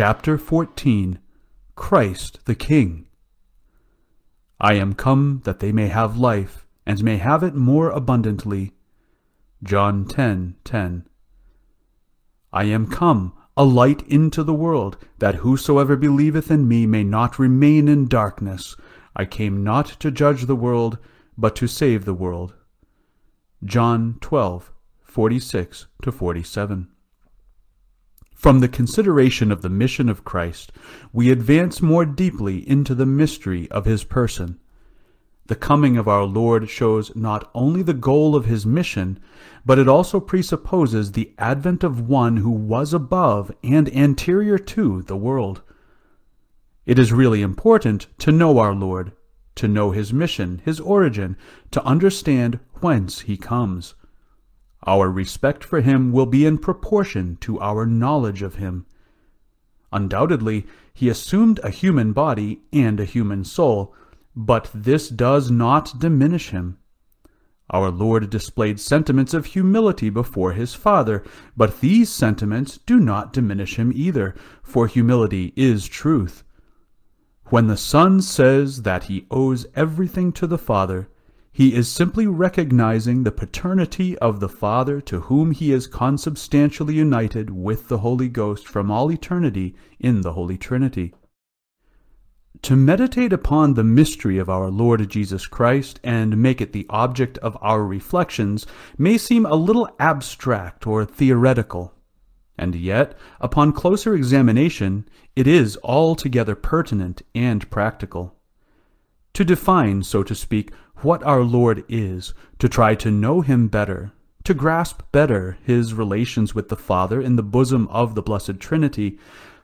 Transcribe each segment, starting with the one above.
Chapter 14 Christ the King I am come that they may have life, and may have it more abundantly. John 10:10 10, I am come, a light into the world, that whosoever believeth in me may not remain in darkness. I came not to judge the world, but to save the world. John 12:46 47 from the consideration of the mission of Christ, we advance more deeply into the mystery of his person. The coming of our Lord shows not only the goal of his mission, but it also presupposes the advent of one who was above and anterior to the world. It is really important to know our Lord, to know his mission, his origin, to understand whence he comes. Our respect for him will be in proportion to our knowledge of him. Undoubtedly, he assumed a human body and a human soul, but this does not diminish him. Our Lord displayed sentiments of humility before his Father, but these sentiments do not diminish him either, for humility is truth. When the Son says that he owes everything to the Father, he is simply recognizing the paternity of the Father to whom he is consubstantially united with the Holy Ghost from all eternity in the Holy Trinity. To meditate upon the mystery of our Lord Jesus Christ and make it the object of our reflections may seem a little abstract or theoretical, and yet, upon closer examination, it is altogether pertinent and practical. To define, so to speak, what our Lord is, to try to know him better, to grasp better his relations with the Father in the bosom of the Blessed Trinity,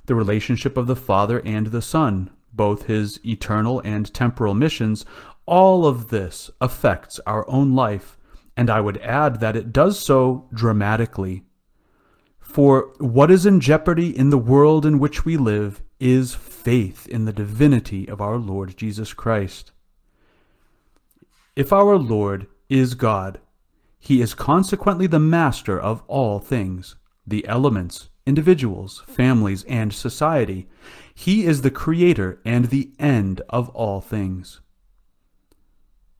the relationship of the Father and the Son, both his eternal and temporal missions, all of this affects our own life, and I would add that it does so dramatically. For what is in jeopardy in the world in which we live is faith in the divinity of our Lord Jesus Christ. If our Lord is God, he is consequently the master of all things, the elements, individuals, families, and society. He is the creator and the end of all things.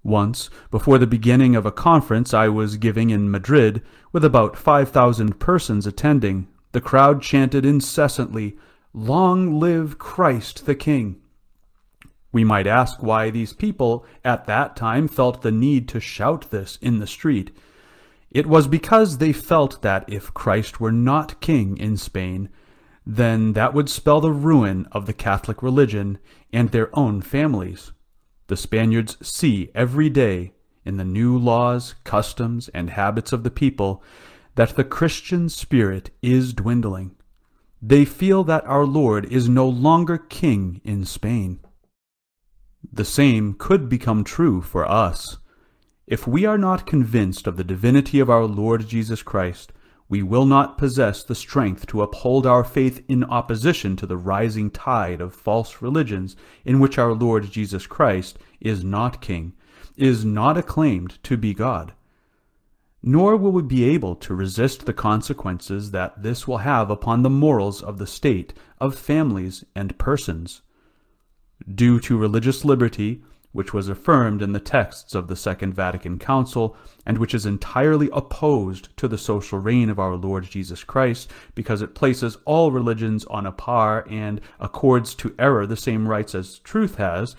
Once, before the beginning of a conference I was giving in Madrid, with about 5,000 persons attending, the crowd chanted incessantly, Long live Christ the King! We might ask why these people at that time felt the need to shout this in the street. It was because they felt that if Christ were not king in Spain, then that would spell the ruin of the Catholic religion and their own families. The Spaniards see every day in the new laws, customs, and habits of the people that the Christian spirit is dwindling. They feel that our Lord is no longer king in Spain. The same could become true for us. If we are not convinced of the divinity of our Lord Jesus Christ, we will not possess the strength to uphold our faith in opposition to the rising tide of false religions in which our Lord Jesus Christ is not King, is not acclaimed to be God. Nor will we be able to resist the consequences that this will have upon the morals of the state, of families, and persons. Due to religious liberty, which was affirmed in the texts of the Second Vatican Council, and which is entirely opposed to the social reign of our Lord Jesus Christ, because it places all religions on a par and accords to error the same rights as truth has,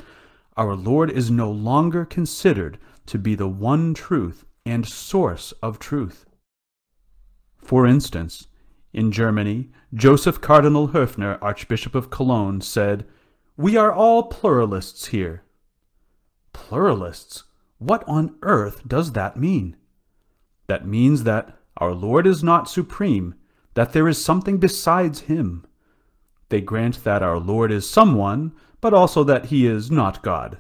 our Lord is no longer considered to be the one truth and source of truth. For instance, in Germany, Joseph Cardinal Höffner, Archbishop of Cologne, said, we are all pluralists here. Pluralists? What on earth does that mean? That means that our Lord is not supreme, that there is something besides him. They grant that our Lord is someone, but also that he is not God.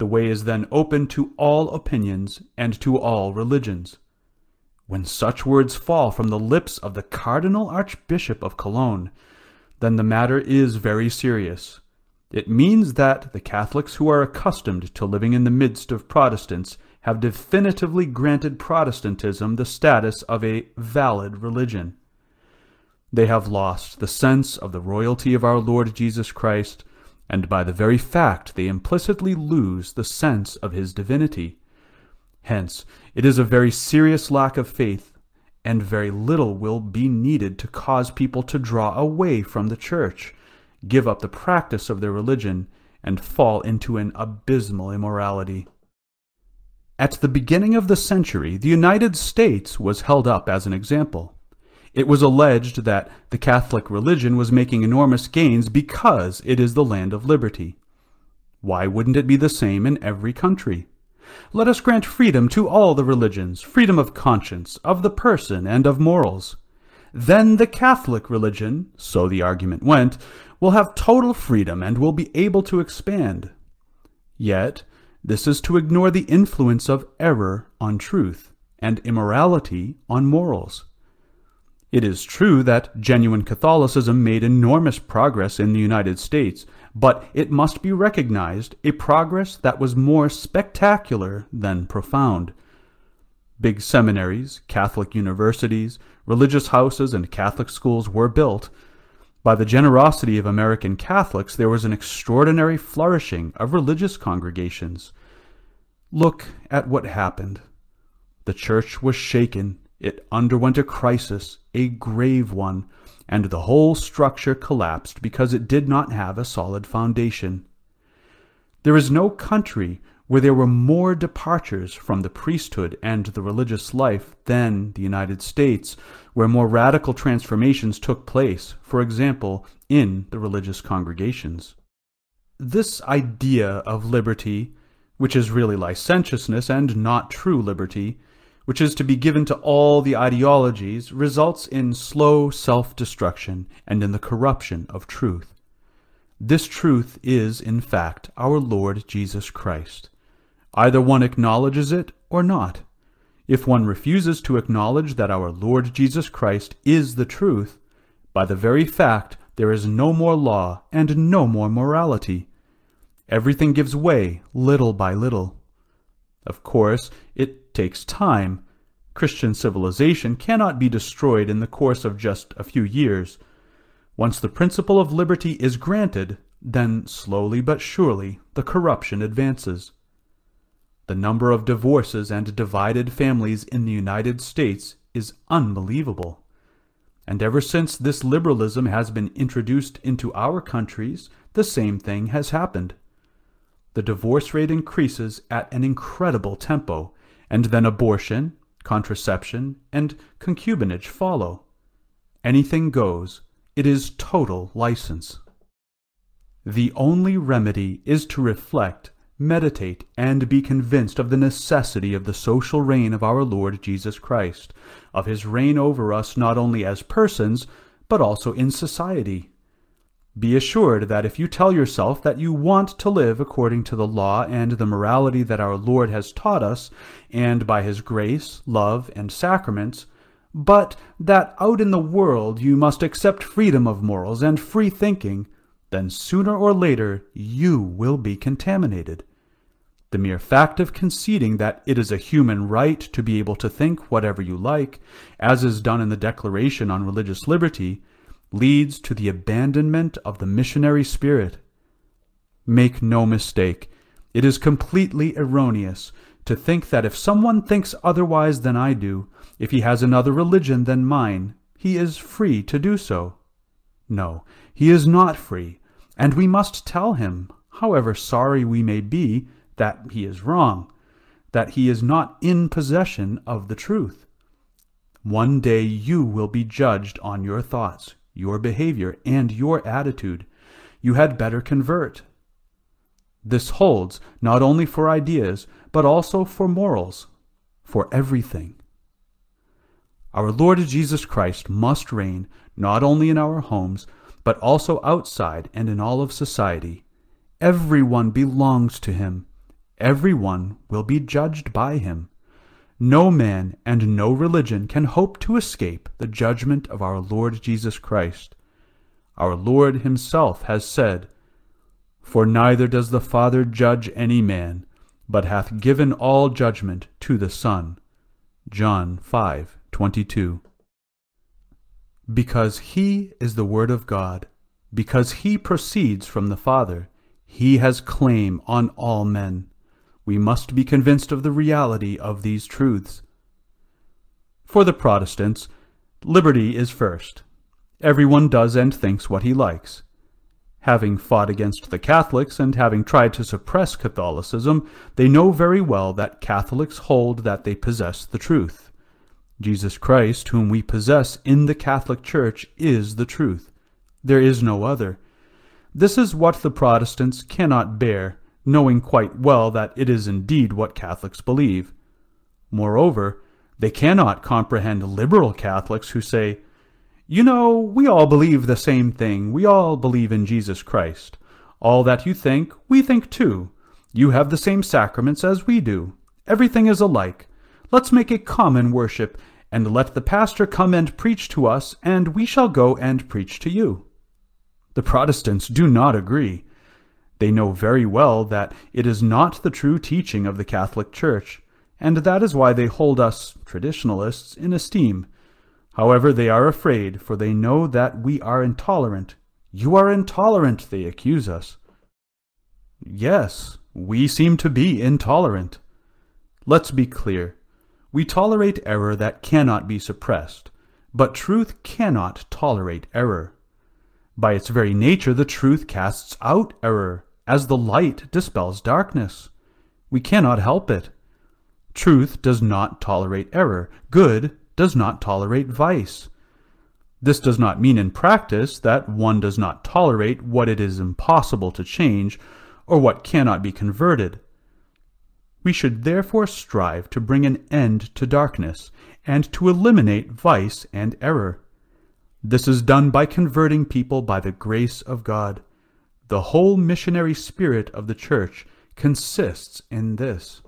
The way is then open to all opinions and to all religions. When such words fall from the lips of the Cardinal Archbishop of Cologne, then the matter is very serious. It means that the Catholics who are accustomed to living in the midst of Protestants have definitively granted Protestantism the status of a valid religion. They have lost the sense of the royalty of our Lord Jesus Christ, and by the very fact they implicitly lose the sense of his divinity. Hence, it is a very serious lack of faith, and very little will be needed to cause people to draw away from the church, give up the practice of their religion, and fall into an abysmal immorality. At the beginning of the century, the United States was held up as an example. It was alleged that the Catholic religion was making enormous gains because it is the land of liberty. Why wouldn't it be the same in every country? Let us grant freedom to all the religions, freedom of conscience, of the person, and of morals. Then the Catholic religion, so the argument went, will have total freedom and will be able to expand. Yet, this is to ignore the influence of error on truth and immorality on morals. It is true that genuine Catholicism made enormous progress in the United States, but it must be recognized a progress that was more spectacular than profound. Big seminaries, Catholic universities, religious houses, and Catholic schools were built. By the generosity of American Catholics, there was an extraordinary flourishing of religious congregations. Look at what happened. The church was shaken it underwent a crisis, a grave one, and the whole structure collapsed because it did not have a solid foundation. There is no country where there were more departures from the priesthood and the religious life than the United States, where more radical transformations took place, for example, in the religious congregations. This idea of liberty, which is really licentiousness and not true liberty, which is to be given to all the ideologies, results in slow self-destruction and in the corruption of truth. This truth is, in fact, our Lord Jesus Christ. Either one acknowledges it or not. If one refuses to acknowledge that our Lord Jesus Christ is the truth, by the very fact there is no more law and no more morality. Everything gives way little by little. Of course, it takes time. Christian civilization cannot be destroyed in the course of just a few years. Once the principle of liberty is granted, then slowly but surely the corruption advances. The number of divorces and divided families in the United States is unbelievable. And ever since this liberalism has been introduced into our countries, the same thing has happened. The divorce rate increases at an incredible tempo, and then abortion, contraception, and concubinage follow. Anything goes. It is total license. The only remedy is to reflect, meditate, and be convinced of the necessity of the social reign of our Lord Jesus Christ, of his reign over us not only as persons, but also in society. Be assured that if you tell yourself that you want to live according to the law and the morality that our Lord has taught us, and by his grace, love, and sacraments, but that out in the world you must accept freedom of morals and free thinking, then sooner or later you will be contaminated. The mere fact of conceding that it is a human right to be able to think whatever you like, as is done in the Declaration on Religious Liberty, leads to the abandonment of the missionary spirit. Make no mistake, it is completely erroneous to think that if someone thinks otherwise than I do, if he has another religion than mine, he is free to do so. No, he is not free, and we must tell him, however sorry we may be, that he is wrong, that he is not in possession of the truth. One day you will be judged on your thoughts, your behavior, and your attitude. You had better convert. This holds not only for ideas, but also for morals, for everything. Our Lord Jesus Christ must reign not only in our homes, but also outside and in all of society. Everyone belongs to him. Everyone will be judged by him. No man and no religion can hope to escape the judgment of our Lord Jesus Christ. Our Lord himself has said, For neither does the Father judge any man, but hath given all judgment to the Son. John 5:22. Because he is the Word of God, because he proceeds from the Father, he has claim on all men. We must be convinced of the reality of these truths. For the Protestants, liberty is first. Everyone does and thinks what he likes. Having fought against the Catholics and having tried to suppress Catholicism, they know very well that Catholics hold that they possess the truth. Jesus Christ, whom we possess in the Catholic Church, is the truth. There is no other. This is what the Protestants cannot bear, knowing quite well that it is indeed what Catholics believe. Moreover, they cannot comprehend liberal Catholics who say, You know, we all believe the same thing. We all believe in Jesus Christ. All that you think, we think too. You have the same sacraments as we do. Everything is alike. Let's make a common worship, and let the pastor come and preach to us, and we shall go and preach to you. The Protestants do not agree. They know very well that it is not the true teaching of the Catholic Church, and that is why they hold us, traditionalists, in esteem. However, they are afraid, for they know that we are intolerant. You are intolerant, they accuse us. Yes, we seem to be intolerant. Let's be clear. We tolerate error that cannot be suppressed, but truth cannot tolerate error. By its very nature, the truth casts out error, as the light dispels darkness. We cannot help it. Truth does not tolerate error. Good does not tolerate vice. This does not mean in practice that one does not tolerate what it is impossible to change or what cannot be converted. We should therefore strive to bring an end to darkness and to eliminate vice and error. This is done by converting people by the grace of God. The whole missionary spirit of the Church consists in this.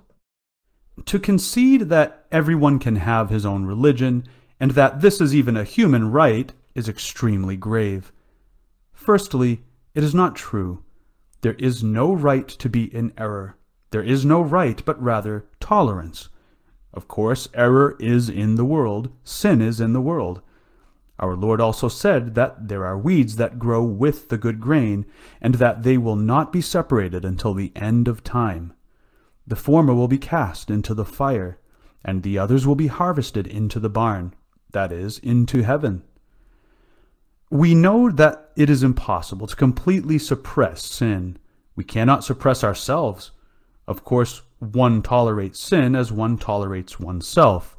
To concede that everyone can have his own religion, and that this is even a human right, is extremely grave. Firstly, it is not true. There is no right to be in error. There is no right, but rather tolerance. Of course, error is in the world, sin is in the world. Our Lord also said that there are weeds that grow with the good grain, and that they will not be separated until the end of time. The former will be cast into the fire, and the others will be harvested into the barn, that is, into heaven. We know that it is impossible to completely suppress sin. We cannot suppress ourselves. Of course, one tolerates sin as one tolerates oneself.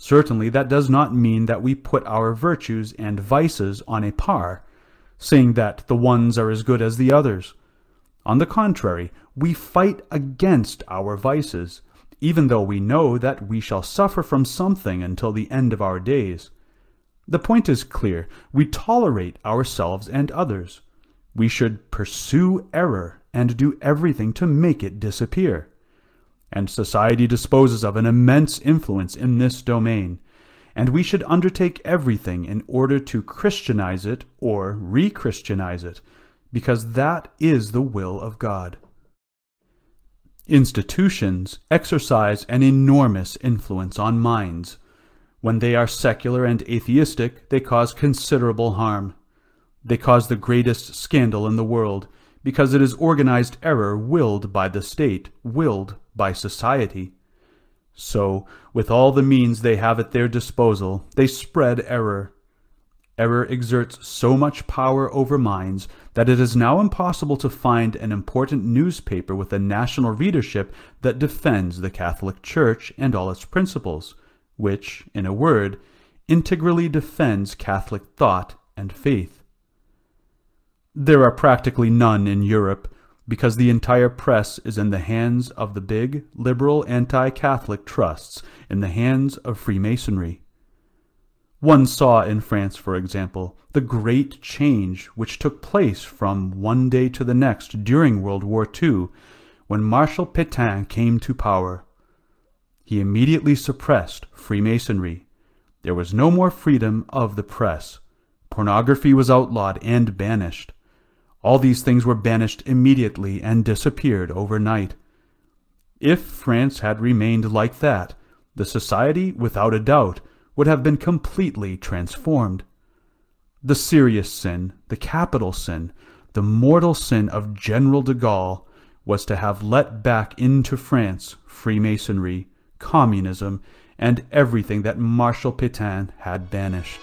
Certainly that does not mean that we put our virtues and vices on a par, saying that the ones are as good as the others. On the contrary, we fight against our vices, even though we know that we shall suffer from something until the end of our days. The point is clear. We tolerate ourselves and others. We should pursue error and do everything to make it disappear and society disposes of an immense influence in this domain, and we should undertake everything in order to Christianize it or re-Christianize it, because that is the will of God. Institutions exercise an enormous influence on minds. When they are secular and atheistic, they cause considerable harm. They cause the greatest scandal in the world, because it is organized error willed by the state, willed by society. So, with all the means they have at their disposal, they spread error. Error exerts so much power over minds that it is now impossible to find an important newspaper with a national readership that defends the Catholic Church and all its principles, which, in a word, integrally defends Catholic thought and faith. There are practically none in Europe because the entire press is in the hands of the big, liberal, anti-Catholic trusts, in the hands of Freemasonry. One saw in France, for example, the great change which took place from one day to the next during World War II, when Marshal Pétain came to power. He immediately suppressed Freemasonry. There was no more freedom of the press. Pornography was outlawed and banished. All these things were banished immediately and disappeared overnight. If France had remained like that, the society, without a doubt, would have been completely transformed. The serious sin, the capital sin, the mortal sin of General de Gaulle was to have let back into France Freemasonry, communism, and everything that Marshal Pétain had banished.